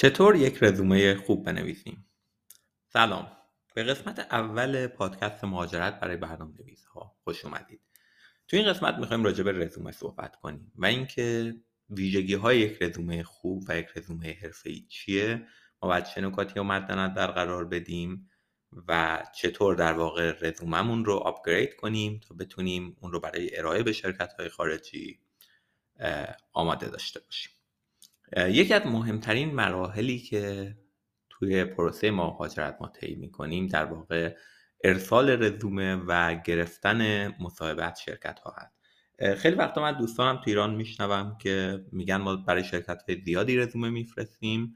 چطور یک رزومه خوب بنویسیم؟ سلام. به قسمت اول پادکست مهاجرت برای برنامه نویس ها خوش اومدید. تو این قسمت می‌خوایم راجع به رزومه صحبت کنیم و اینکه ویژگی های یک رزومه خوب و یک رزومه حرفه‌ای چیه ما باید چه نکاتی رو مد نظر قرار بدیم و چطور در واقع رزوممون رو آپگرید کنیم تا بتونیم اون رو برای ارائه به شرکت های خارجی آماده داشته باشیم. یکی از مهمترین مراحلی که توی پروسه مهاجرت ما طی می‌کنیم در واقع ارسال رزومه و گرفتن مصاحبت شرکت ها هست خیلی وقتا من دوستانم تو ایران میشنوم که میگن ما برای شرکت های زیادی رزومه میفرستیم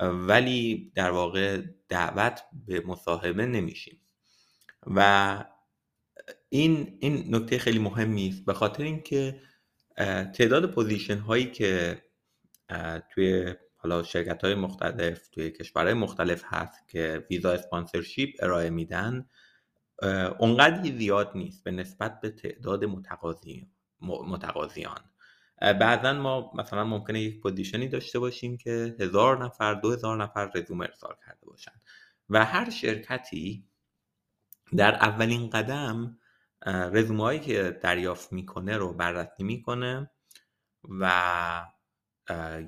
ولی در واقع دعوت به مصاحبه نمیشیم. و این این نکته خیلی مهمی است. به خاطر اینکه تعداد position هایی که توی حالا شرکت های مختلف توی کشورهای مختلف هست که visa sponsorship ارائه میدن. اونقدری زیاد نیست به نسبت به تعداد متقاضی متقاضیان. بعضا ما مثلا ممکنه یک position ی داشته باشیم که هزار نفر دو هزار نفر رزومه ارسال کرده باشن. و هر شرکتی در اولین قدم رزومه هایی که دریافت می‌کنه رو بررسی می‌کنه و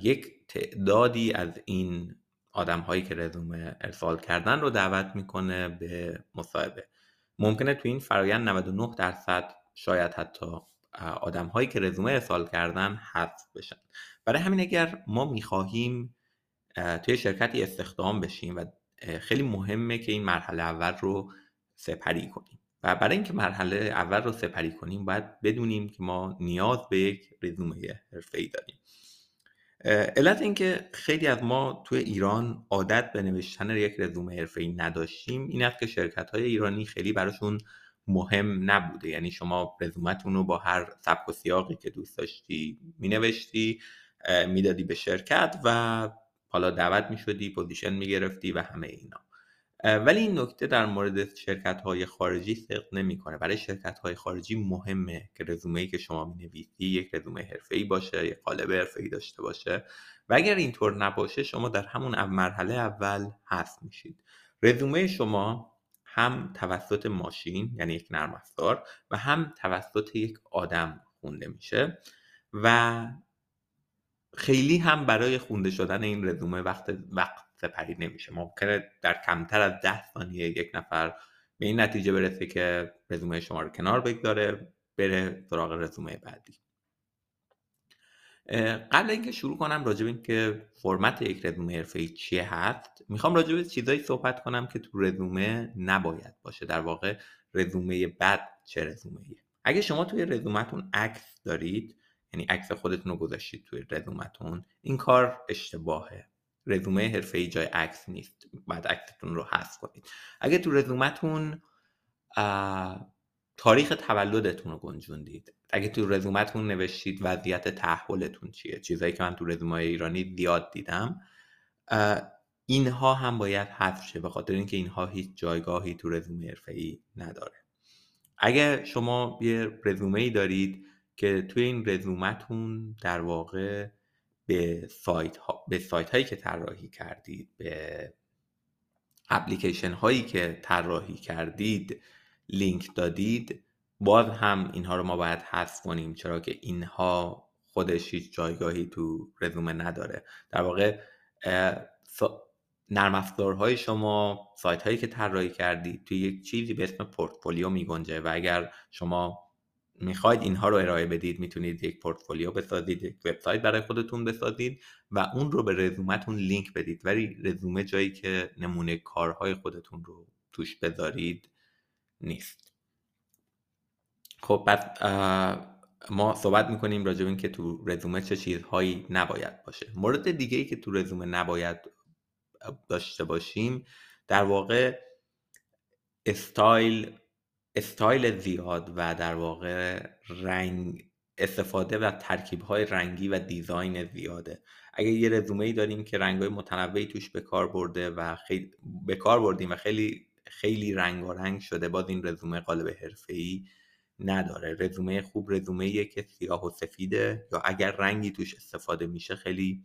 یک تعدادی از این آدم هایی که رزومه ارسال کردن رو دعوت می‌کنه به مصاحبه. ممکنه تو این فرایند 99 درصد شاید حتی آدم هایی که رزومه ارسال کردن حذف بشن. برای همین اگر ما می‌خواهیم توی شرکتی استخدام بشیم و خیلی مهمه که این مرحله اول رو سپری کنیم. و برای اینکه مرحله اول رو سپری کنیم باید بدونیم که ما نیاز به یک رزومه حرفه‌ای داریم. علت اینکه خیلی از ما توی ایران عادت به نوشتن یک رزومه حرفه‌ای نداشتیم این است که شرکت های ایرانی خیلی براشون مهم نبوده. یعنی شما رزومتون رو با هر سبک و سیاقی که دوست داشتی مینوشتی می‌دادی به شرکت و حالا دعوت می‌شدی position می‌گرفتی و همه اینا. ولی این نکته در مورد شرکت های خارجی صدق نمی‌کنه. برای شرکت های خارجی مهمه که رزومه ای که شما می نویسی یک رزومه حرفه ای باشه یک قالب حرفه ای داشته باشه. و اگر اینطور نباشه شما در همون مرحله اول حذف میشید. رزومه شما هم توسط ماشین یعنی یک نرم افزار و هم توسط یک آدم خونده میشه. و خیلی هم برای خونده شدن این رزومه وقت وقت سپری نمیشه. ممکنه در کمتر از ده ثانیه یک نفر به این نتیجه برسه که رزومه شما رو کنار بگذاره بره سراغ رزومه بعدی. قبل اینکه شروع کنم راجع به اینکه فرمت یک رزومه حرفه‌ای چیه هست می‌خوام راجع به چیزایی صحبت کنم که تو رزومه نباید باشه. در واقع رزومه بد چه رزومه ایه اگه شما توی رزومتون عکس دارید یعنی عکس خودتون رو گذاشتید توی رزومتون این کار اشتباهه. رزومه حرفه ای جای عکس نیست. بعد عکستون رو حذف کنید. اگه تو رزومتون تاریخ تولدتون رو گنجوندید. اگه تو رزومتون نوشتید وضعیت تحولتون چیه؟ چیزایی که من تو رزومه ایرانی زیاد دیدم. اینها هم باید حذف شه به خاطر اینکه اینها هیچ جایگاهی تو رزومه ای نداره. اگه شما یه رزومه ای دارید که توی این رزومتون در واقع به سایت, ها، به سایت هایی که طراحی کردید به اپلیکیشن هایی که طراحی کردید لینک دادید باز هم اینها رو ما باید حذف کنیم چرا که اینها خودش هیچ جایگاهی تو رزومه نداره. در واقع نرم افزارهای شما سایت هایی که طراحی کردید توی یک چیزی به اسم پورتفولیو می گنجه و اگر شما می‌خواید اینها رو ارائه بدید می‌تونید یک پورتفولیو بسازید یک وبسایت برای خودتون بسازید و اون رو به رزومتون لینک بدید. ولی رزومه جایی که نمونه کارهای خودتون رو توش بذارید نیست. خب پس ما صحبت می‌کنیم راجع به اینکه تو رزومه چه چیزهایی نباید باشه. مورد دیگه ای که تو رزومه نباید داشته باشیم در واقع style style زیاد و در واقع رنگ استفاده و ترکیب های رنگی و design زیاده. اگه یه رزومه ای داریم که رنگ های متنوعی توش به کار برده و خیلی به کار بردیم و خیلی خیلی رنگ و رنگ شده باز این رزومه قالب ای نداره. رزومه خوب رزومه که سیاه و سفیده یا اگر رنگی توش استفاده میشه خیلی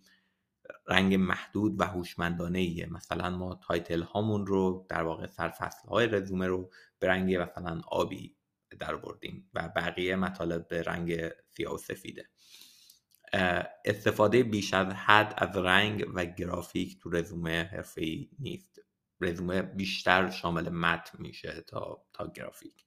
رنگ محدود و هوشمندانه ایه مثلا ما title هامون رو در واقع سرفصل های رزومه رو رنگ مثلا آبی در آوردیم و بقیه مطالب به رنگ سیاه و سفیده. استفاده بیش از حد از رنگ و گرافیک تو رزومه حرفه‌ای نیست. رزومه بیشتر شامل متن میشه تا تا گرافیک.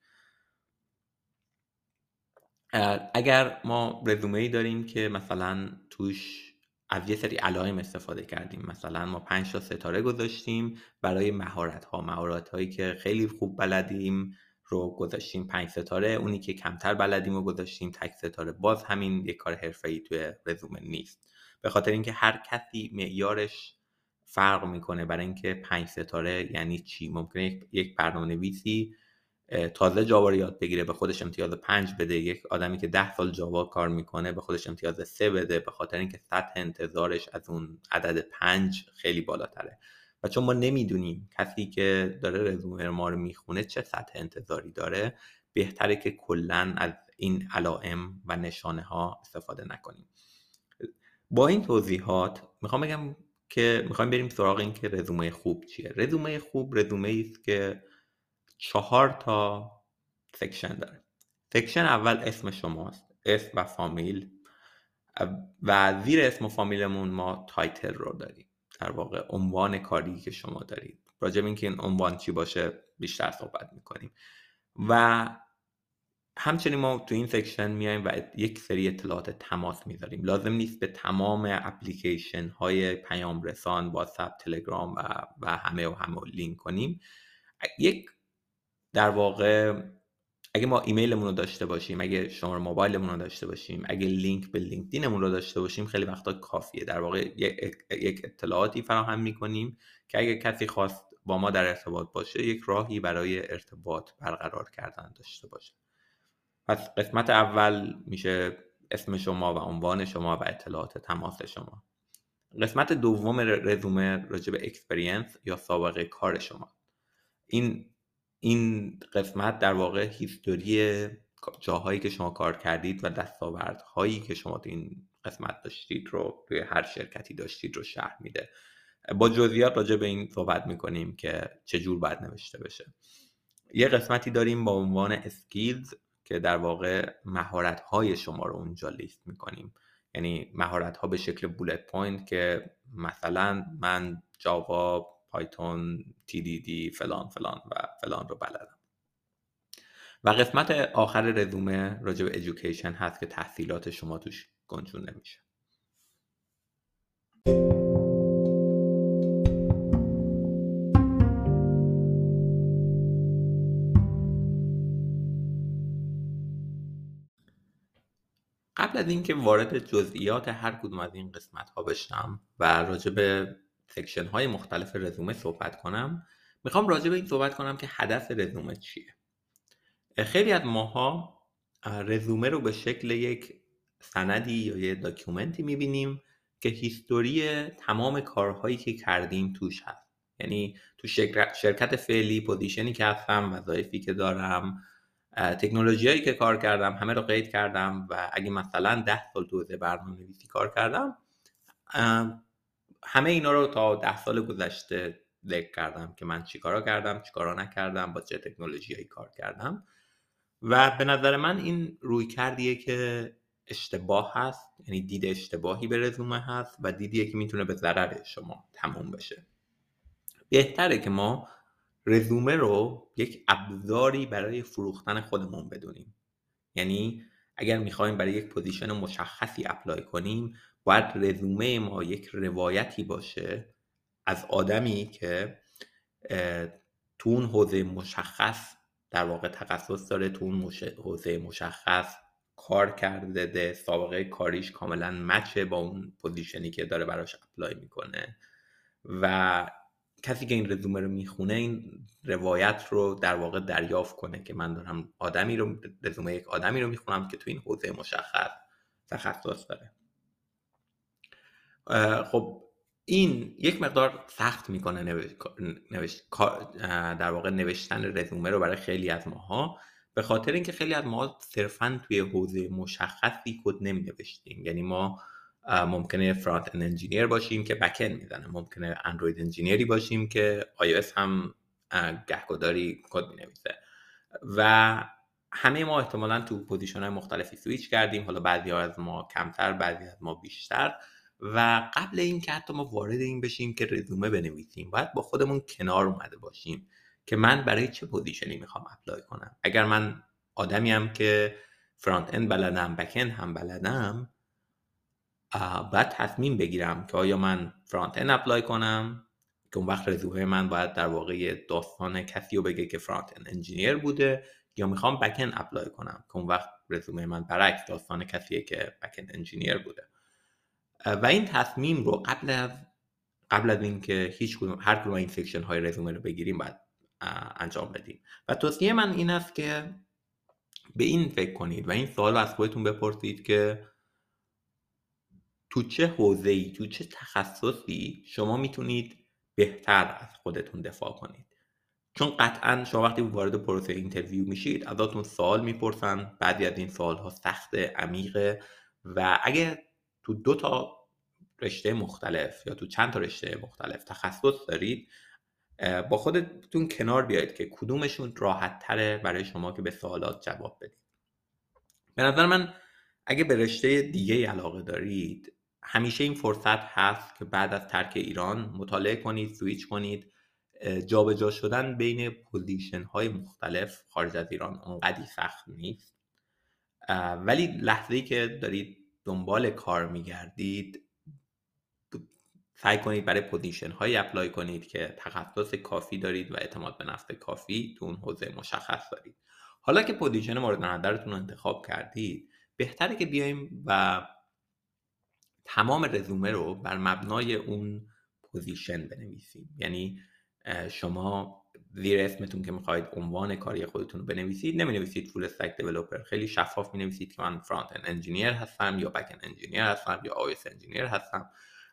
اگر ما رزومه ای داریم که مثلا توش از یه سری علائم استفاده کردیم. مثلا ما پنج تا ستاره گذاشتیم برای مهارت ها مهارت هایی که خیلی خوب بلدیم رو گذاشتیم. پنج ستاره اونی که کمتر بلدیم رو گذاشتیم. تک ستاره باز همین یک کار ای توی رزومه نیست. به خاطر اینکه هر کسی معیارش فرق می‌کنه. برای اینکه پنج ستاره یعنی چی؟ ممکنه یک برنامه نویسی تازه جاوا رو یاد بگیره به خودش امتیاز پنج بده یک آدمی که ده سال جاوا کار می‌کنه به خودش امتیاز سه بده به خاطر اینکه سطح انتظارش از اون عدد پنج خیلی بالاتره. و چون ما نمی‌دونیم کسی که داره رزومه ما رو می‌خونه چه سطح انتظاری داره بهتره که کلا از این علائم و نشانه ها استفاده نکنیم. با این توضیحات می‌خوام بگم که می‌خوایم بریم سراغ این که رزومه خوب چیه. رزومه خوب رزومه است که چهار تا section داره. section اول اسم شماست. اسم و فامیل. و زیر اسم و فامیلمون ما title رو داریم. در واقع عنوان کاری که شما دارید. راجع به اینکه این عنوان چی باشه بیشتر صحبت می‌کنیم. و همچنین ما تو این section میایم و یک سری اطلاعات تماس می‌ذاریم. لازم نیست به تمام اپلیکیشن های پیام رسان واتساپ تلگرام و, و همه و همه لینک کنیم. یک در واقع اگه ما ایمیلمون رو داشته باشیم اگه شماره موبایلمون رو داشته باشیم اگه لینک به لینکدینمون رو داشته باشیم خیلی وقتا کافیه. در واقع یک اطلاعاتی فراهم می‌کنیم که اگه کسی خواست با ما در ارتباط باشه یک راهی برای ارتباط برقرار کردن داشته باشه. پس قسمت اول میشه اسم شما و عنوان شما و اطلاعات تماس شما. قسمت دوم رزومه راجع به experience یا سابقه کار شما. این این قسمت در واقع history جاهایی که شما کار کردید و دستاوردهایی که شما تو این قسمت داشتید رو توی هر شرکتی داشتید رو شرح میده. با جزئیات راجع به این صحبت می‌کنیم که چجور باید نوشته بشه. یه قسمتی داریم با عنوان skills که در واقع مهارت های شما رو اونجا لیست می‌کنیم. یعنی مهارت ها به شکل bullet point که مثلا من Java Python D فلان فلان و فلان رو بلدم. و قسمت آخر رزومه راجع به education هست که تحصیلات شما توش گنجونده میشه. قبل از اینکه وارد جزئیات هر کدوم از این قسمت ها بشم و راجع به section های مختلف رزومه صحبت کنم. می‌خوام راجع به این صحبت کنم که هدف رزومه چیه. خیلی از ماها رزومه رو به شکل یک سندی یا یه document ی می‌بینیم که history تمام کارهایی که کردیم توش هست. یعنی تو شرکت فعلی position ی که هستم وظایفی که دارم تکنولوژی که کار کردم همه رو قید کردم و اگه مثلا ده سال تو برنامه نویسی کار کردم همه اینا رو تا ده سال گذشته ذکر کردم که من چیکارا کردم چیکارا نکردم با چه تکنولوژی کار کردم. و به نظر من این روی کردیه که اشتباه هست یعنی دید اشتباهی به رزومه هست و دیدیه که می‌تونه به ضرر شما تموم بشه. بهتره که ما رزومه رو یک ابزاری برای فروختن خودمون بدونیم. یعنی اگر می‌خوایم برای یک position مشخصی apply کنیم باید رزومه ما یک روایتی باشه از آدمی که تو اون حوزه مشخص در واقع تخصص داره تو اون حوزه مشخص کار کرده سابقه کاریش کاملا match ه با اون position ی که داره براش apply می‌کنه. و کسی که این رزومه رو می‌خونه این روایت رو در واقع دریافت کنه که من دارم آدمی رو رزومه یک آدمی رو می‌خونم که تو این حوزه مشخص تخصص داره. خب این یک مقدار سخت می‌کنه نوشت در واقع نوشتن رزومه رو برای خیلی از ماها. به خاطر اینکه خیلی از ما صرفا توی حوزه مشخصی کد نمی نوشتیم یعنی ما ممکنه front end engineer باشیم که back end می‌زنه. ممکنه Android engineer ی باشیم که آی هم گهگداری کد می‌نویسه. و همه ما احتمالا تو position های مختلفی سویچ کردیم. حالا بعضی از ما کمتر بعضی از ما بیشتر. و قبل اینکه حتی ما وارد این بشیم که رزومه بنویسیم باید با خودمون کنار اومده باشیم که من برای چه پوزیشنی می‌خوام apply کنم. اگر من آدمی هم که front end بلدم back end هم بلدم باید تصمیم بگیرم که آیا من front end apply کنم؟ که اون وقت رزومه من باید در واقع داستان کسی رو بگه که front end engineer بوده یا می‌خوام back end apply کنم که اون وقت رزومه من برعکس داستان کسیه که back end engineer بوده. و این تصمیم رو قبل از قبل از اینکه هیچ کدوم هر کدوم این section های رزومه رو بگیریم باید انجام بدیم. و توصیه من این است که به این فکر کنید و این سوال از خودتون بپرسید که تو چه حوزه ای تو چه تخصصی شما می‌تونید بهتر از خودتون دفاع کنید؟ چون قطعا شما وقتی وارد پروسه interview میشید ازتون سوال می‌پرسن بعضی از این سوال ها سخت عمیقه و اگه تو دو تا رشته مختلف یا تو چند تا رشته مختلف تخصص دارید با خودتون کنار بیایید که کدومشون راحت تره برای شما که به سوالات جواب بدید. به نظر من اگه به رشته دیگه علاقه دارید همیشه این فرصت هست که بعد از ترک ایران مطالعه کنید سویچ کنید جابجا جا شدن بین position های مختلف خارج از ایران اونقدی سخت نیست. ولی لحظه ای که دارید دنبال کار میگردید سعی کنید برای position های apply کنید که تخصص کافی دارید و اعتماد به نفس کافی تو اون حوزه مشخص دارید. حالا که position مورد نظرتون رو انتخاب کردید بهتره که بیایم و تمام رزومه رو بر مبنای اون position بنویسیم. یعنی شما زیر اسمتون که می‌خواید عنوان کاری خودتون رو بنویسید. نمی نویسید full stack developer خیلی شفاف می نویسید که من front engineer هستم یا back engineer هستم یا iOS engineer هستم.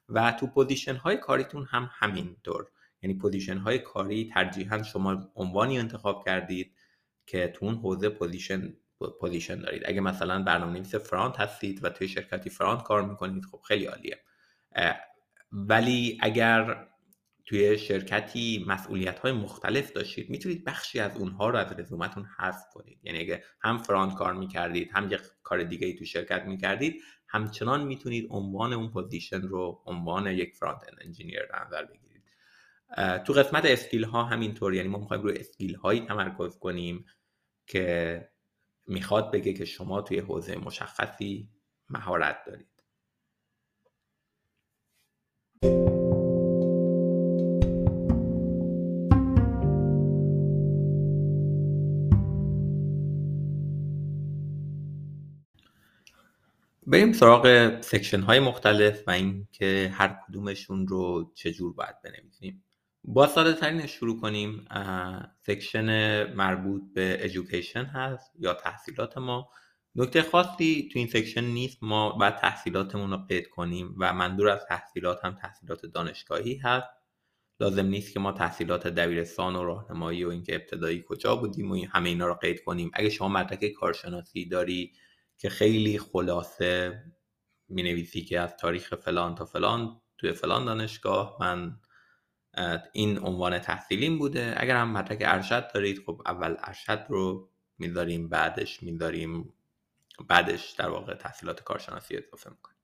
و تو position های کاریتون هم همینطور. یعنی position های کاری ترجیحا شما عنوانی انتخاب کردید که تو اون حوزه position position دارید. اگه مثلا برنامه نویس front هستید و توی شرکتی front کار می‌کنید خب خیلی عالیه. ولی اگر توی شرکتی مسئولیت های مختلف داشتید می‌تونید بخشی از اونها رو از رزومتون حذف کنید. یعنی اگه هم front کار می‌کردید هم یک کار دیگه ای تو شرکت می‌کردید همچنان می‌تونید عنوان اون position رو عنوان یک front engineer در نظر بگیرید. تو قسمت skill ها همینطور یعنی ما می‌خوایم روی skill هایی تمرکز کنیم که می‌خواد بگه که شما توی حوزه مشخصی مهارت دارید. بریم سراغ section های مختلف و اینکه هر کدومشون رو چجور باید بنویسیم. با ساده ترین شروع کنیم. section مربوط به education هست یا تحصیلات ما. نکته خاصی تو این section نیست. ما باید تحصیلاتمون رو قید کنیم و منظور از تحصیلات هم تحصیلات دانشگاهی هست. لازم نیست که ما تحصیلات دبیرستان و راهنمایی و اینکه ابتدایی کجا بودیم و همه اینا رو قید کنیم. اگه شما مدرک کارشناسی داری که خیلی خلاصه می نویسی که از تاریخ فلان تا فلان توی فلان دانشگاه من این عنوان تحصیلیم بوده. اگر هم مدرک ارشد دارید خب اول ارشد رو می‌ذاریم بعدش می‌ذاریم بعدش در واقع تحصیلات کارشناسی اضافه می‌کنیم.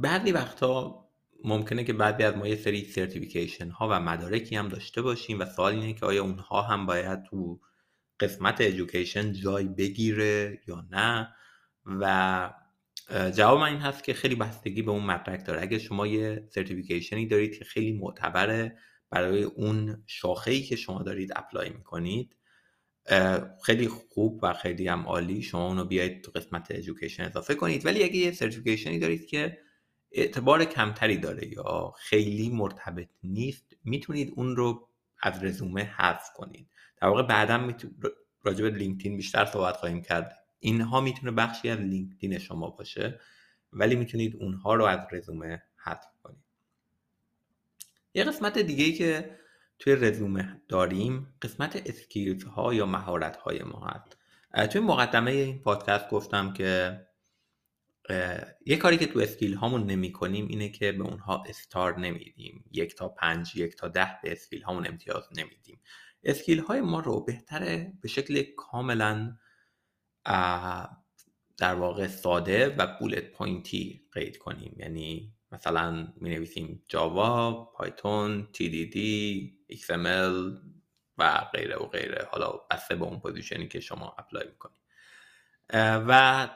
بعضی وقتا ممکنه که بعضی از ما یه سری سرتیفیکیشن ها و مدارکی هم داشته باشیم و سوال اینه که آیا اونها هم باید تو قسمت education جای بگیره یا نه. و جواب من این هست که خیلی بستگی به اون مدرک داره. اگه شما یه certification ی دارید که خیلی معتبره برای اون شاخه‌ای که شما دارید apply می‌کنید خیلی خوب و خیلی هم عالی شما اونو بیاید تو قسمت education اضافه کنید. ولی اگه یه certification ی دارید که اعتبار کمتری داره یا خیلی مرتبط نیست می‌تونید اون رو از رزومه حذف کنید. در واقع بعدا راجع به LinkedIn بیشتر صحبت خواهیم کرد. اینها می‌تونه بخشی از LinkedIn شما باشه ولی می‌تونید اونها رو از رزومه حذف کنید. یه قسمت دیگه ای که توی رزومه داریم قسمت skills ها یا مهارت های ما هست. توی مقدمه این پادکست گفتم که یه کاری که تو skill هامون نمی کنیم اینه که به اونها star نمیدیم. یک تا پنج یک تا ده به skill هامون امتیاز نمیدیم. skill های ما رو بهتره به شکل کاملا در واقع ساده و bullet point ی قید کنیم. یعنی مثلا می نویسیم Java، Python، دی XML و غیره و غیره. حالا بسته به اون position ی که شما apply می‌کنید و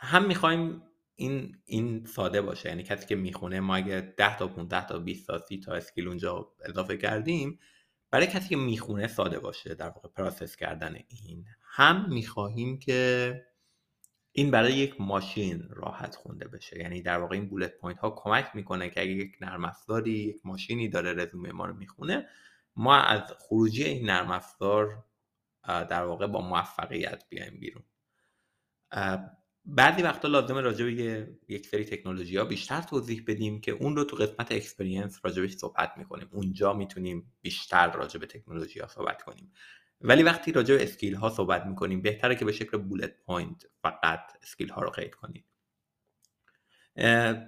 هم می‌خوایم این این ساده باشه. یعنی کسی که می‌خونه ما اگه 10 تا 15 تا 20 تا 30 تا skill اونجا اضافه کردیم برای کسی که می‌خونه ساده باشه در واقع process کردن این. هم می‌خواهیم که این برای یک ماشین راحت خونده بشه. یعنی در واقع این bullet point ها کمک می‌کنه که اگه یک نرم افزاری یک ماشینی داره رزومه ما رو می‌خونه ما از خروجی این نرم افزار در واقع با موفقیت بیایم بیرون. بعضی وقتا لازمه راجع به یک سری تکنولوژی ها بیشتر توضیح بدیم که اون رو تو قسمت experience راجبش صحبت می‌کنیم. اونجا می‌تونیم بیشتر راجع به تکنولوژی ها صحبت کنیم. ولی وقتی راجع به skill ها صحبت می‌کنیم بهتره که به شکل bullet point فقط skill ها رو قید کنیم.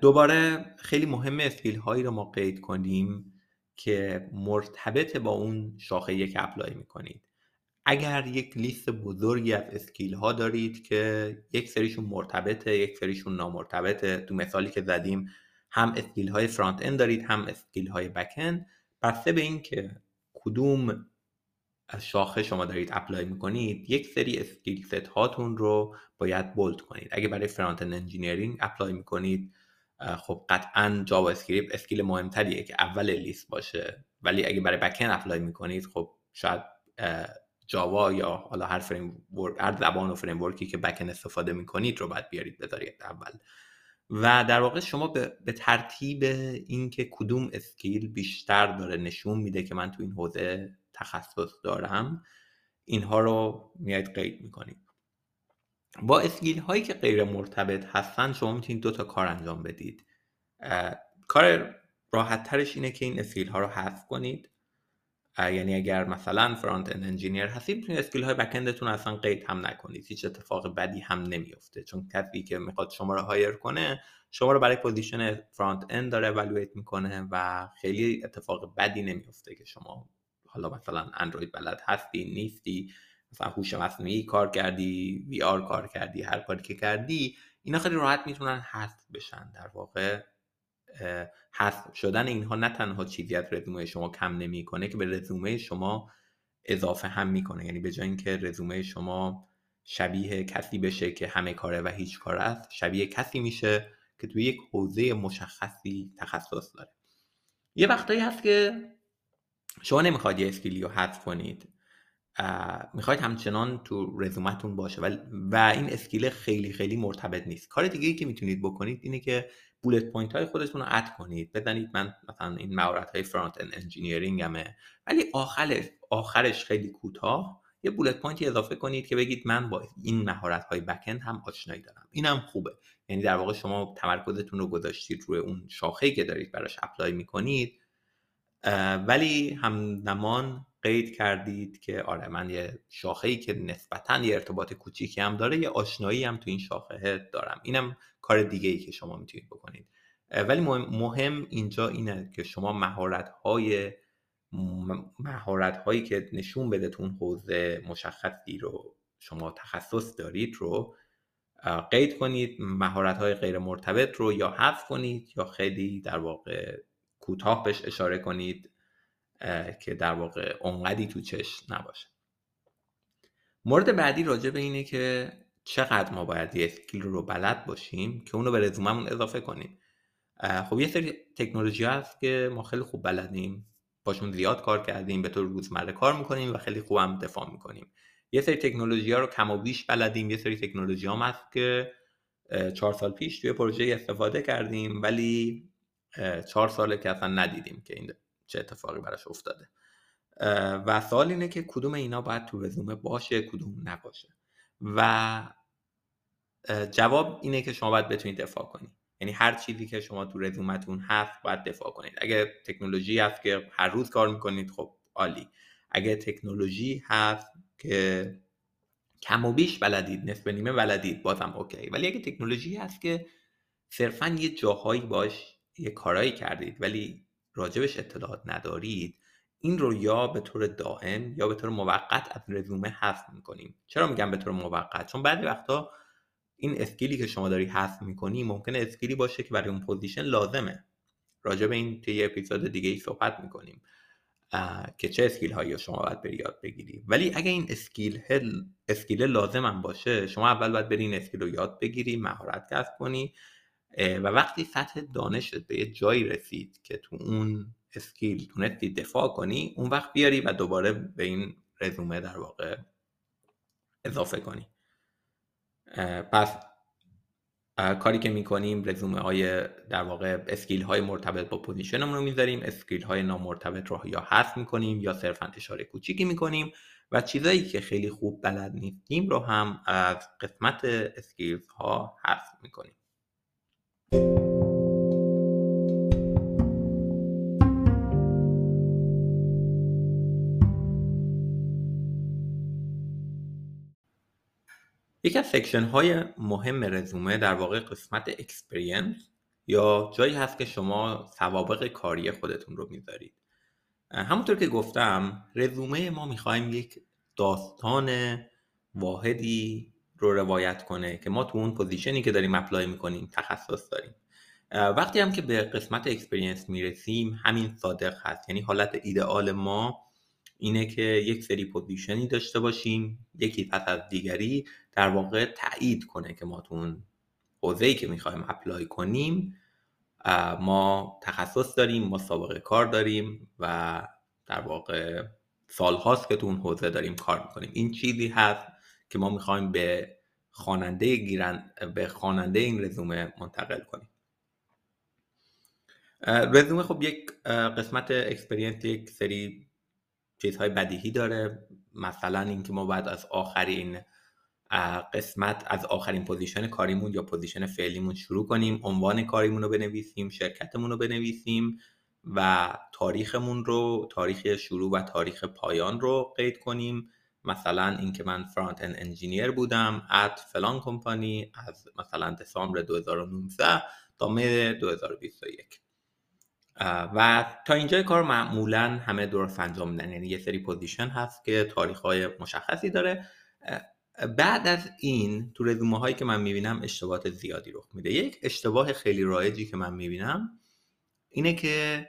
دوباره خیلی مهم skill هایی رو ما قید کنیم که مرتبط با اون شاخه‌ایه که apply می‌کنید. اگر یک لیست بزرگی از skill ها دارید که یک سریشون مرتبطه یک سریشون نامرتبطه تو مثالی که زدیم هم skill های front-end دارید هم skill های back-end. بسته به این که کدوم از شاخه شما دارید apply می‌کنید یک سری skill set هاتون رو باید bold کنید. اگه برای front-end engineering apply می‌کنید خب قطعا JavaScript skill مهمتریه که اول لیست باشه. ولی اگه برای back-end apply می‌کنید خب شاید Java یا حالا هر فریم هر زبان و framework ی که back-end استفاده می‌کنید رو باید بیارید بذارید اول. و در واقع شما به, به ترتیب اینکه کدوم skill بیشتر داره نشون میده که من تو این حوزه تخصص دارم اینها رو میاید قید می‌کنید. با skill هایی که غیر مرتبط هستن شما می‌تونید دو تا کار انجام بدید. کار راحت ترش اینه که این skill ها رو حذف کنید. یعنی اگر مثلا front-end engineer هستید می‌تونید skill های back-end تون اصلا قید هم نکنید. هیچ اتفاق بدی هم نمیفته چون کسی که می‌خواد شما رو hire کنه شما رو برای position front-end داره evaluate می‌کنه و خیلی اتفاق بدی نمیفته که شما حالا مثلا اندروید بلد هستی نیستی مثلا هوش مصنوعی کار کردی VR کار کردی هر کاری که کردی اینا خیلی راحت می‌تونن حذف بشن. در واقع حذف شدن اینها نه تنها چیزی از رزومه شما کم نمی‌کنه که به رزومه شما اضافه هم می‌کنه. یعنی به جای اینکه رزومه شما شبیه کسی بشه که همه کاره و هیچ کاره است شبیه کسی میشه که توی یک حوزه مشخصی تخصص داره. یه وقتایی هست که شما نمی‌خواید یه skill ی رو حذف کنید. می‌خواید همچنان تو رزومتون باشه. و, و این skill خیلی خیلی مرتبط نیست. کار دیگه ای که می‌تونید بکنید اینه که bullet point های خودتون رو add کنید. بزنید من مثلا این مهارت های front-end engineering همه ولی آخرش آخرش خیلی کوتاه. یه bullet point ی اضافه کنید که بگید من با این مهارت های back-end هم آشنایی دارم. اینم خوبه. یعنی در واقع شما تمرکزتون رو گذاشتید روی اون شاخه‌ای که دارید براش apply می‌کنید. ولی همزمان قید کردید که آره من یه شاخه‌ای که نسبتا یه ارتباط کوچیکی هم داره یه آشنایی هم تو این شاخه دارم. اینم کار دیگه ای که شما می‌تونید بکنید. ولی مهم اینجا اینه که شما مهارت های مهارت هایی که نشون بده تو اون حوزه مشخصی رو شما تخصص دارید رو قید کنید مهارت های غیر مرتبط رو یا حذف کنید یا خیلی در واقع کوتاه بهش اشاره کنید که در واقع اونقدی تو چش نباشه. مورد بعدی راجع به اینه که چقدر ما باید یه اسکیل رو بلد باشیم که اونو به رزوممون اضافه کنیم؟ خب یه سری تکنولوژی هست که ما خیلی خوب بلدیم باشون زیاد کار کردیم به طور روزمره کار می‌کنیم و خیلی خوب هم دفاع می‌کنیم. یه سری تکنولوژی ها رو کم و بیش بلدیم. یه سری تکنولوژی هم هست که چهار سال پیش توی پروژه استفاده کردیم ولی چهار ساله که اصلا ندیدیم که این چه اتفاقی براش افتاده. و سوال اینه که کدوم اینا باید تو رزومه باشه کدوم نباشه؟ و جواب اینه که شما باید بتونید دفاع کنید. یعنی هر چیزی که شما تو رزومتون هست باید دفاع کنید. اگه تکنولوژی هست که هر روز کار می‌کنید خب عالی. اگه تکنولوژی هست که کم و بیش بلدید نصف نیمه بلدید بازم اوکی. ولی اگه تکنولوژی هست که صرفا یه جاهایی باش یه کارایی کردید ولی راجبش اطلاعات ندارید این رو یا به طور دائم یا به طور موقت از رزومه حذف می‌کنیم. چرا میگم به طور موقت؟ چون بعضی وقتا این skill ی که شما داری حذف می‌کنی ممکنه skill ی باشه که برای اون position لازمه. راجع به این توی اپیزود دیگه ای صحبت می‌کنیم که چه skill هایی شما باید بری یاد بگیری. ولی اگه این skill هل skill لازم هم باشه شما اول باید بری این skill رو یاد بگیری مهارت کسب کنی و وقتی سطح دانشت به یه جایی رسید که تو اون skill تونستی دفاع کنی اون وقت بیاری و دوباره به این رزومه در واقع اضافه کنی. پس کاری که می‌کنیم رزومه های در واقع skill های مرتبط با position مون رو می‌ذاریم skill های نامرتبط رو یا حذف می‌کنیم یا صرفا اشاره کوچیکی می‌کنیم و چیزایی که خیلی خوب بلد نیستیم رو هم از قسمت skills ها حذف می‌کنیم. یکی از section های مهم رزومه در واقع قسمت experience یا جایی هست که شما سوابق کاری خودتون رو می‌ذارید. همونطور که گفتم رزومه ما می‌خوایم یک داستان واحدی رو روایت کنه که ما تو اون position ی که داریم apply می‌کنیم تخصص داریم. وقتی هم که به قسمت experience می‌رسیم همین صادق هست. یعنی حالت ایدئال ما اینه که یک سری position ی داشته باشیم یکی پس از دیگری در واقع تایید کنه که ما تو اون حوزه‌ای که می‌خوایم apply کنیم ما تخصص داریم ما سابقه کار داریم و در واقع سال هاست که تو اون حوزه داریم کار می‌کنیم. این چیزی هست که ما می‌خوایم به خواننده در واقع به خواننده این رزومه منتقل کنیم. رزومه خب یک قسمت experience یک سری چیزهای بدیهی داره. مثلا اینکه ما باید از آخرین قسمت از آخرین position کاریمون یا position فعلیمون شروع کنیم عنوان کاریمون رو بنویسیم شرکتمون رو بنویسیم و تاریخمون رو تاریخ شروع و تاریخ پایان رو قید کنیم. مثلا اینکه من front-end engineer بودم at فلان کمپانی از مثلا دسامبر 2019 تا مه 2021 و تا اینجای کار معمولا همه درست انجام میدن یعنی یه سری position هست که تاریخ های مشخصی داره. بعد از این تو رزومه هایی که من می‌بینم اشتباهات زیادی رخ میده. یک اشتباه خیلی رایجی که من می‌بینم اینه که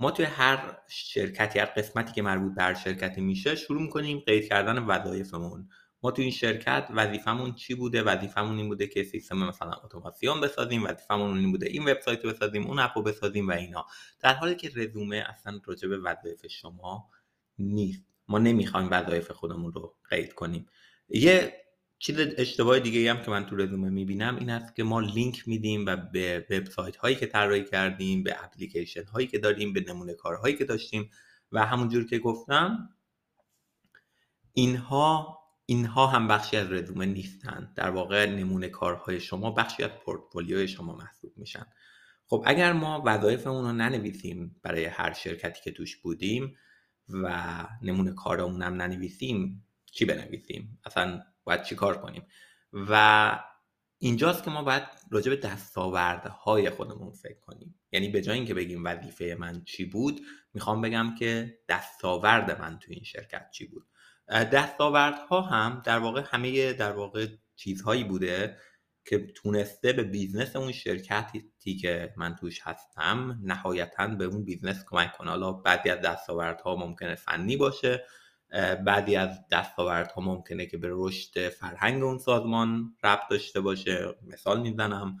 ما توی هر شرکتی هر قسمتی که مربوط به هر شرکتی میشه شروع می‌کنیم قید کردن وظایفمون. ما تو این شرکت وظیفمون چی بوده؟ وظیفمون این بوده که سیستم مثلا اتوماسیون بسازیم وظیفمون این بوده این وبسایت رو بسازیم اون app و بسازیم و اینا. در حالی که رزومه اصلا راجع به وظایف شما نیست. ما نمی‌خوایم وظایف خودمون رو قید کنیم. یه چیز اشتباه دیگه هم که من تو رزومه می‌بینم این است که ما لینک میدیم و به وبسایت هایی که طراحی کردیم به اپلیکیشن هایی که داریم به نمونه کارهایی که داشتیم و همونجور که گفتم اینها اینها هم بخشی از رزومه نیستن. در واقع نمونه کارهای شما بخشی از پورتفولیوی شما محسوب میشن. خب اگر ما وظایفمون رو ننویسیم برای هر شرکتی که توش بودیم و نمونه کارمون هم ننویسیم چی بنویسیم؟ اصلا باید چی کار کنیم؟ و اینجاست که ما باید راجع به دستاوردهای خودمون فکر کنیم. یعنی به جای اینکه بگیم وظیفه من چی بود می‌خوام بگم که دستاورد من تو این شرکت چی بود. دستاوردها هم در واقع همه در واقع چیزهایی بوده که تونسته به business اون شرکتی که من توش هستم نهایتا به اون business کمک کنه. حالا بعضی از دستاوردها ممکنه فنی باشه بعضی از دستاوردها ممکنه که به رشد فرهنگ اون سازمان ربط داشته باشه مثال می‌زنم.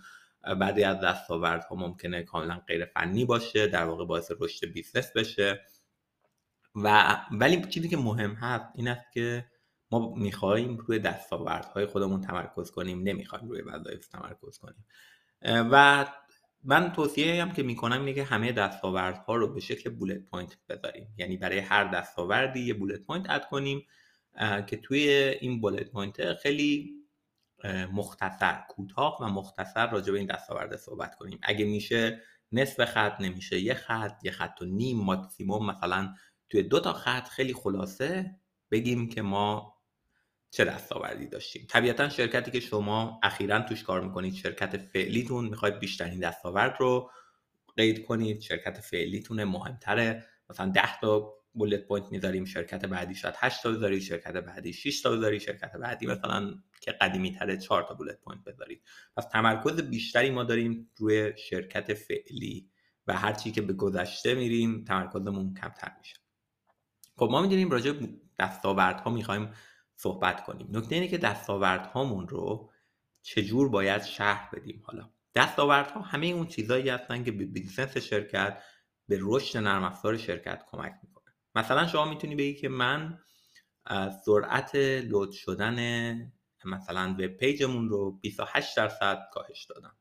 بعضی از دستاوردها ممکنه کاملا غیر فنی باشه در واقع باعث رشد business بشه. و ولی چیزی که مهم هست این است که ما می‌خواهیم روی دستاوردهای خودمون تمرکز کنیم نمی‌خوایم روی وظایف تمرکز کنیم. و من توصیه هم که می‌کنم اینه که همه دستاوردها رو به شکل bullet point بذاریم. یعنی برای هر دستاوردی یه bullet point add کنیم که توی این bullet point خیلی مختصر کوتاه و مختصر راجع به این دستاورد صحبت کنیم. اگه میشه نصف خط نمیشه یه خط یه خط و نیم ماکسیموم مثلا توی دو تا خط خیلی خلاصه بگیم که ما چه دستاوردی داشتیم. طبیعتا شرکتی که شما اخیرا توش کار می‌کنید شرکت فعلیتون می‌خواید بیشترین دستاورد رو قید کنید شرکت فعلیتون مهمتره. مثلا 10 تا bullet point می‌ذاریم شرکت بعدی شاید 8 تا بذارید شرکت بعدی 6 تا بذارید شرکت بعدی مثلا که قدیمی تره 4 تا bullet point بذارید. پس تمرکز بیشتری ما داریم روی شرکت فعلی و هرچی که به گذشته میریم تمرکزمون کمتر میشه. خب ما می‌دونیم راجع به دستاوردها می‌خوایم صحبت کنیم. نکته اینه که دستاوردهامون رو چجور باید شرح بدیم؟ حالا دستاوردها همه اون چیزایی هستن که به business شرکت به رشد نرم افزار شرکت کمک می‌کنه. مثلا شما می‌تونی بگی که من سرعت load شدن مثلا web page مون رو 28 درصد کاهش دادم.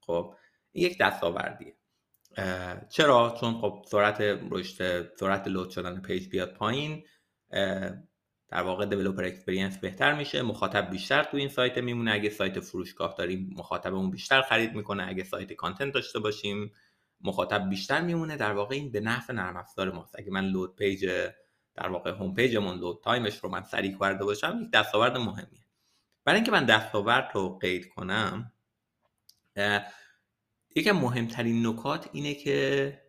خب یک دستاوردیه. چرا؟ چون خب سرعت رشد سرعت load شدن page بیاد پایین در واقع developer experience بهتر میشه. مخاطب بیشتر تو این سایت میمونه. اگه سایت فروشگاه داریم مخاطبمون بیشتر خرید می‌کنه. اگه سایت content داشته باشیم مخاطب بیشتر میمونه. در واقع این به نفع نرم افزار ماست. اگه من load page در واقع home page مون load time ش رو من سریع کرده باشم یک دستاورد مهمیه. برای اینکه من دستاورد رو قید کنم یکی مهمترین نکات اینه که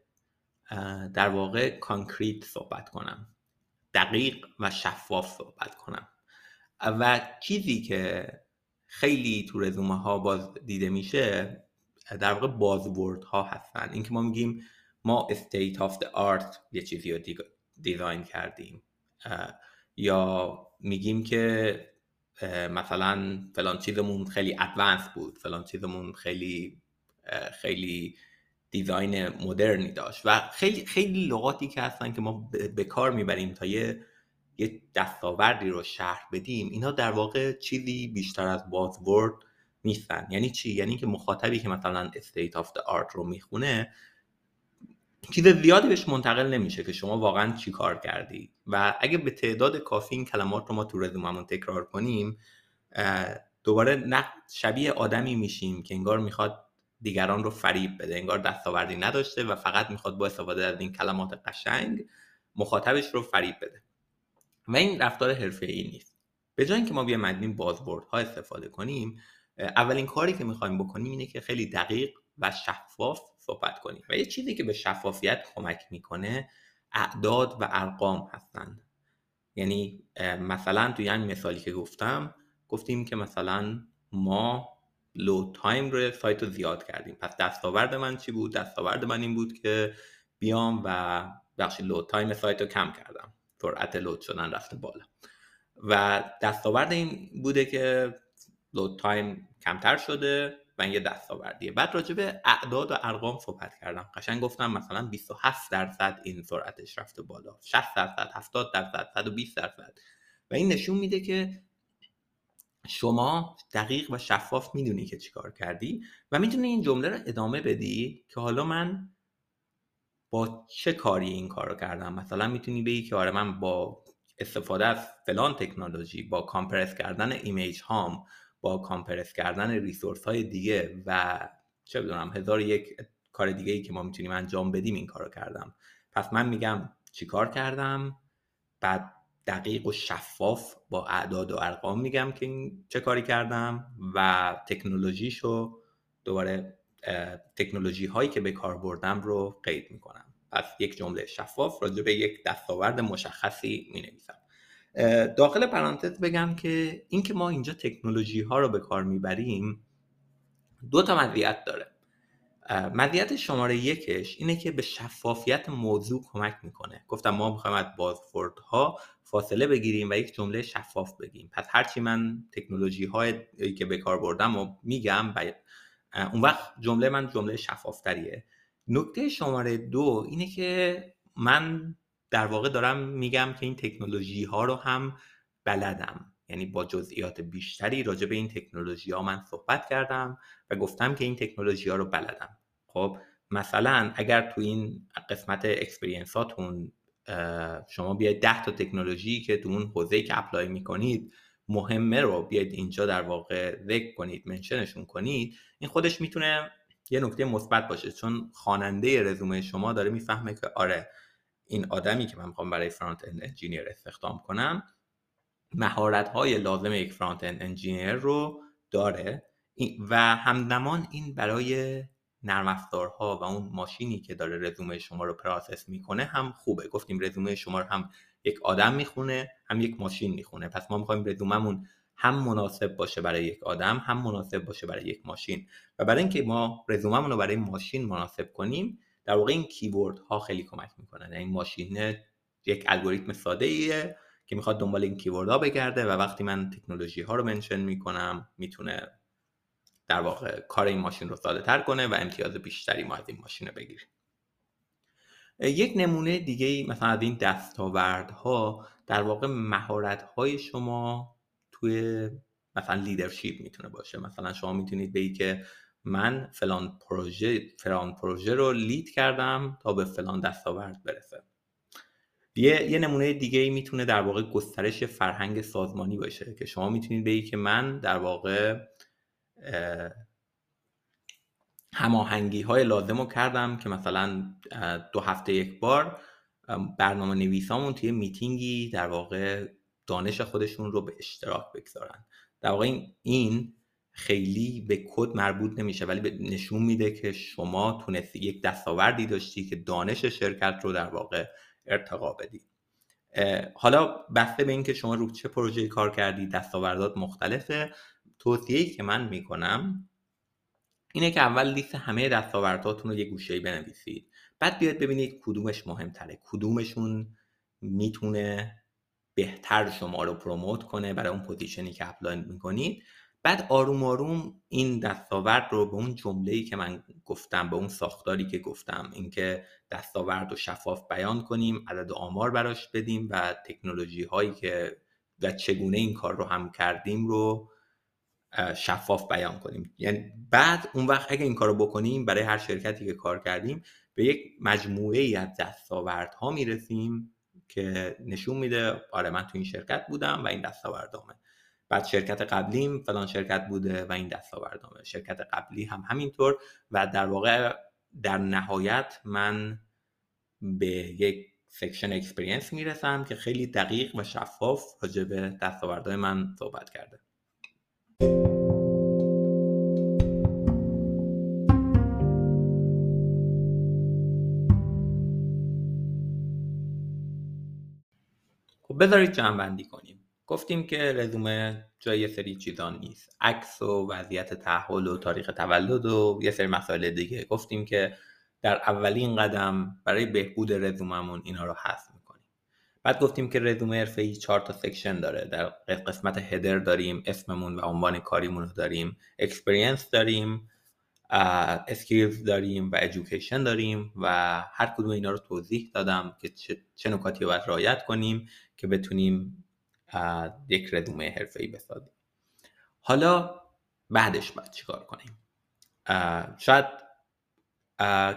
در واقع concrete صحبت کنم. دقیق و شفاف صحبت کنم. و چیزی که خیلی تو رزومه ها باز دیده میشه در واقع buzzword ها هستن. اینکه ما میگیم ما state of the art یه چیزی رو design کردیم. یا میگیم که مثلا فلان چیزمون خیلی advanced بود فلان چیزمون خیلی خیلی design مدرنی داشت و خیلی خیلی لغاتی که هستن که ما به کار می‌بریم تا یه یه دستاوردی رو شرح بدیم اینا در واقع چیزی بیشتر از buzzword نیستن. یعنی چی؟ یعنی که مخاطبی که مثلا state of the art رو می‌خونه چیز زیادی بهش منتقل نمیشه که شما واقعا چی کار کردی. و اگه به تعداد کافی این کلمات رو ما تو رزوممون تکرار کنیم دوباره نه شبیه آدمی میشیم که انگار می‌خواد دیگران رو فریب بده. انگار دستاوردی نداشته و فقط می‌خواد با استفاده از این کلمات قشنگ مخاطبش رو فریب بده. و این رفتار حرفه ای نیست. به جای اینکه ما بیایم از این بازورد ها استفاده کنیم اولین کاری که می‌خوایم بکنیم اینه که خیلی دقیق و شفاف صحبت کنیم. و یه چیزی که به شفافیت کمک می‌کنه اعداد و ارقام هستند. یعنی مثلا توی این مثالی که گفتم گفتیم که مثلا ما load time رو سایت رو زیاد کردیم. پس دستاورد من چی بود؟ دستاورد من این بود که بیام و بخشی load time سایت رو کم کردم. سرعت load شدن رفته بالا. و دستاورد این بوده که لود تایم کمتر شده و این یه دستاوردیه. بعد راجع به اعداد و ارقام صحبت کردم. قشنگ گفتم مثلا 27 درصد این سرعتش رفته بالا. 60 درصد 70 درصد 120 درصد. و این نشون میده که شما دقیق و شفاف می‌دونی که چیکار کردی و می‌تونی این جمله رو ادامه بدی که حالا من با چه کاری این کار رو کردم؟ مثلا می‌تونی بگی که آره من با استفاده از فلان تکنولوژی با compress کردن image هام با compress کردن resource های دیگه و چه بدونم هزار یک کار دیگه ای که ما می‌تونیم انجام بدیم این کار رو کردم. پس من میگم چیکار کردم؟ بعد دقیق و شفاف با اعداد و ارقام میگم که چه کاری کردم و تکنولوژیشو دوباره تکنولوژی هایی که به کار بردم رو قید می‌کنم. پس یک جمله شفاف راجع به یک دستاورد مشخصی می نویسم داخل پرانتز بگم که اینکه ما اینجا تکنولوژی ها رو به کار می‌بریم دو تا مزیت داره. مزیت شماره یکش اینه که به شفافیت موضوع کمک می‌کنه. گفتم ما می‌خوایم از ها فاصله بگیریم و یک جمله شفاف بگیم. پس هرچی من تکنولوژی هایی که به کار بردم و میگم اون وقت جمله من جمله شفافتریه. نکته شماره دو اینه که من در واقع دارم میگم که این تکنولوژی ها رو هم بلدم. یعنی با جزئیات بیشتری راجع به این تکنولوژی ها من صحبت کردم و گفتم که این تکنولوژی ها رو بلدم. خب مثلا اگر تو این قسمت experience اتون شما بیاید ده تا تکنولوژی که تو اون حوزه که apply می‌کنید مهمه رو بیاید اینجا در واقع ذکر کنید mention شون کنید این خودش می‌تونه یه نکته مثبت باشه. چون خواننده رزومه شما داره می‌فهمه که آره این آدمی که من می‌خوام برای front-end engineer استخدام کنم مهارت های لازم یک front-end engineer رو داره. و همزمان این برای نرم افزارها و اون ماشینی که داره رزومه شما رو process می‌کنه هم خوبه. گفتیم رزومه شما رو هم یک آدم می‌خونه هم یک ماشین می‌خونه. پس ما می‌خوایم رزوممون هم مناسب باشه برای یک آدم هم مناسب باشه برای یک ماشین. و برای اینکه ما رزوممون رو برای ماشین مناسب کنیم در واقع این کیورد ها خیلی کمک می‌کنن این یعنی ماشین یک الگوریتم ساده ایه که می‌خواد دنبال این کیورد ها بگرده و وقتی من تکنولوژی ها رو منشن می‌کنم می‌تونه در واقع کار این ماشین رو ساده تر کنه و امتیاز بیشتری ما از این ماشین بگیریم یک نمونه دیگه مثلا از این دستاوردها در واقع مهارت های شما توی مثلا لیدرشپ می‌تونه باشه. مثلا شما می‌تونید بگید که من فلان پروژه فلان پروژه رو لید کردم تا به فلان دستاورد برسه. یه, یه نمونه دیگه می‌تونه در واقع گسترش فرهنگ سازمانی باشه که شما می‌تونید بگید که من در واقع هماهنگی های لازم رو کردم که مثلا دو هفته یک بار برنامه نویسامون توی میتینگی در واقع دانش خودشون رو به اشتراک بگذارن. در واقع این خیلی به کد مربوط نمیشه ولی نشون میده که شما تونستی یک دستاوردی داشتی که دانش شرکت رو در واقع ارتقا بدی. حالا بسته به اینکه شما رو چه پروژه کار کردی دستاوردات مختلفه. توصیه‌ای که من می‌کنم اینه که اول لیست همه دستاورداتون رو یه گوشه بنویسید. بعد بیاید ببینید کدومش مهمتره. کدومشون می‌تونه بهتر شما رو promote کنه برای اون position ی که apply می‌کنید. بعد آروم آروم این دستاورد رو به اون جمله‌ای که من گفتم به اون ساختاری که گفتم اینکه دستاورد رو شفاف بیان کنیم عدد آمار براش بدیم و تکنولوژی هایی که و چگونه این کار رو هم کردیم رو شفاف بیان کنیم. یعنی بعد اون وقت اگه این کار رو بکنیم برای هر شرکتی که کار کردیم به یک مجموعه ای از دستاوردها می‌رسیم که نشون میده آره من تو این شرکت بودم و این دستاوردامه. بعد شرکت قبلیم فلان شرکت بوده و این دستاوردامه. شرکت قبلی هم همینطور و در واقع در نهایت من به یک section experience می‌رسم که خیلی دقیق و شفاف راجع به دستاوردهای من صحبت کرده. بذارید جمع کنیم. گفتیم که رزومه جای یه سری چیزان نیست. عکس و وضعیت تاهل و تاریخ تولد و یه سری مسائل دیگه. گفتیم که در اولین قدم برای بهبود رزوممون اینا رو حذف بعد گفتیم که رزومه ای چهار تا section داره. در قسمت header داریم اسممون و عنوان کاریمون رو داریم. experience داریم skills داریم و education داریم و هر کدوم اینا رو توضیح دادم که چه, نکاتی رو باید رعایت کنیم که بتونیم یک رزومه حرفه‌ای بسازیم. حالا بعدش باید چیکار کنیم؟ شاید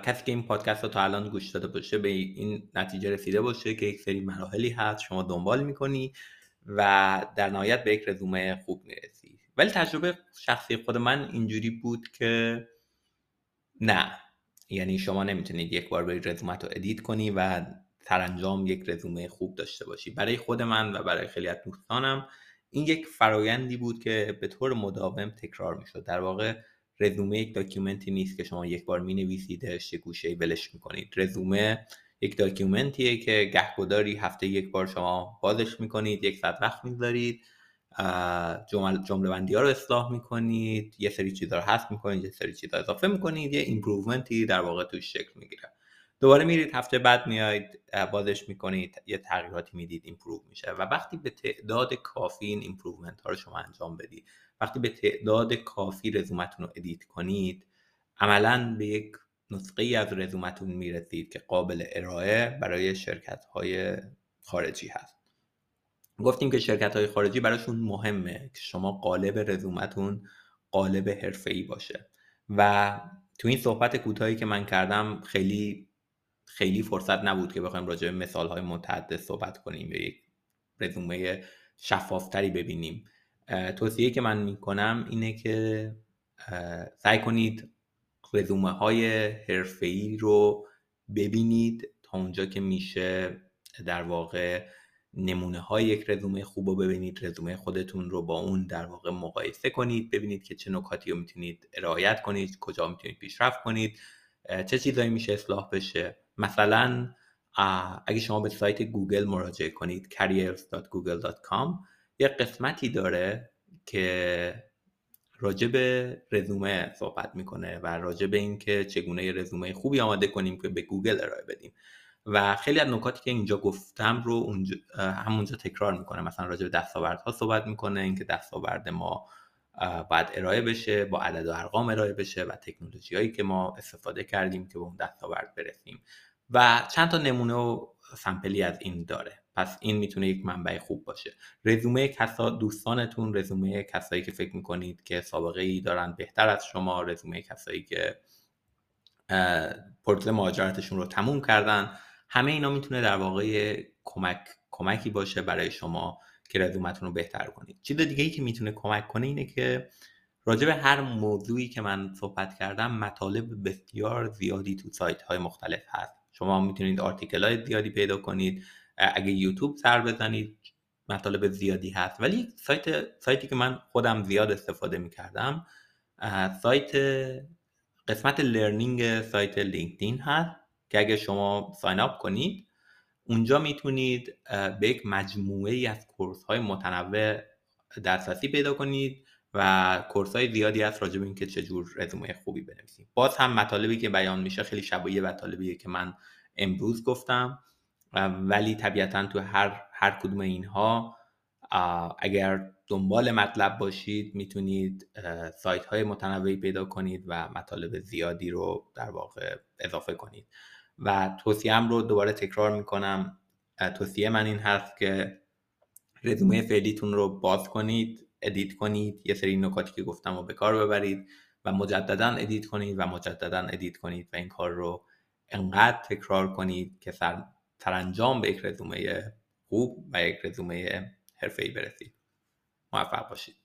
کسی که این پادکست رو تا الان گوش داده باشه به این نتیجه رسیده باشه که یک سری مراحلی هست شما دنبال می‌کنی و در نهایت به یک رزومه خوب می‌رسی. ولی تجربه شخصی خود من اینجوری بود که نه. یعنی شما نمی‌تونید یک بار برید رزومت رو ادیت کنی و سرانجام یک رزومه خوب داشته باشی. برای خود من و برای خیلی از دوستانم این یک فرایندی بود که به طور مداوم تکرار می‌شد. در واقع رزومه یک document ی نیست که شما یک بار می نویسیدش یک گوشه ولش می‌کنید. رزومه یک document یه که گهگداری هفته یک بار شما بازش می‌کنید یک ساعت وقت می‌ذارید جمله بندی ها رو اصلاح می‌کنید یه سری چیزا رو حذف می‌کنید یه سری چیزا اضافه می‌کنید یه improvement ی در واقع توش شکل می‌گیره. دوباره میرید هفته بعد میایید بازش می‌کنید یه تغییراتی می‌دید improve میشه. و وقتی به تعداد کافی این improvement ها رو شما انجام بدید وقتی به تعداد کافی رزومتون رو edit کنید عملا به یک نسخه از رزومتون می‌رسید که قابل ارائه برای شرکت های خارجی هست. گفتیم که شرکت های خارجی براشون مهمه که شما قالب رزومتون قالب حرفه‌ای باشه. و تو این صحبت کوتاهی که من کردم خیلی خیلی فرصت نبود که بخوایم راجع به مثال های متعدد صحبت کنیم یا یک رزومه شفافتری ببینیم. توصیه که من می‌کنم اینه که سعی کنید رزومه های حرفه‌ای رو ببینید تا اونجا که میشه در واقع نمونه های یک رزومه خوب رو ببینید رزومه خودتون رو با اون در واقع مقایسه کنید ببینید که چه نکاتی رو می‌تونید رعایت کنید کجا می‌تونید پیشرفت کنید چه چیزایی میشه اصلاح بشه. مثلا اگه شما به سایت گوگل مراجعه کنید careers.google.com یه قسمتی داره که راجع به رزومه صحبت می‌کنه و راجع به اینکه چگونه رزومه خوبی آماده کنیم که به گوگل ارائه بدیم. و خیلی از نکاتی که اینجا گفتم رو اونجا همونجا تکرار می‌کنه. مثلا راجع به دستاوردها صحبت می‌کنه اینکه دستاورد ما باید ارائه بشه با عدد و ارقام ارائه بشه و تکنولوژی هایی که ما استفاده کردیم که به اون دستاورد برسیم. و چند تا نمونه و سمپلی از این داره. پس این می‌تونه یک منبع خوب باشه. رزومه کسا دوستانتون رزومه کسایی که فکر می‌کنید که سابقه ای دارن بهتر از شما رزومه کسایی که پروسه مهاجرتشون رو تموم کردن همه اینا می‌تونه در واقع کمک کمکی باشه برای شما که رزومتون رو بهتر کنید. چیز دیگه ای که می‌تونه کمک کنه اینه که راجع به هر موضوعی که من صحبت کردم مطالب بسیار زیادی تو سایت های مختلف هست. شما می‌تونید article های زیادی پیدا کنید. اگه یوتیوب سر بزنید مطالب زیادی هست. ولی سایت سایتی که من خودم زیاد استفاده می‌کردم سایت قسمت learning سایت لینکدین هست که اگه شما sign up کنید اونجا می‌تونید به یک مجموعه ای از کورس های متنوع دسترسی پیدا کنید و کورس های زیادی هست راجع به اینکه چجور رزومه خوبی بنویسید. باز هم مطالبی که بیان میشه خیلی شبیه مطالبی که من امروز گفتم. ولی طبیعتا تو هر هر کدوم اینها اگر دنبال مطلب باشید می‌تونید سایت های متنوعی پیدا کنید و مطالب زیادی رو در واقع اضافه کنید. و توصیهم رو دوباره تکرار می‌کنم. توصیه من این هست که رزومه فعلیتون رو باز کنید edit کنید یه سری نکاتی که گفتم رو به کار ببرید و مجددا edit کنید و مجددا edit کنید و این کار رو انقدر تکرار کنید که سر سرانجام به یک رزومه خوب و یک رزومه حرفه‌ای برسید موفق باشید.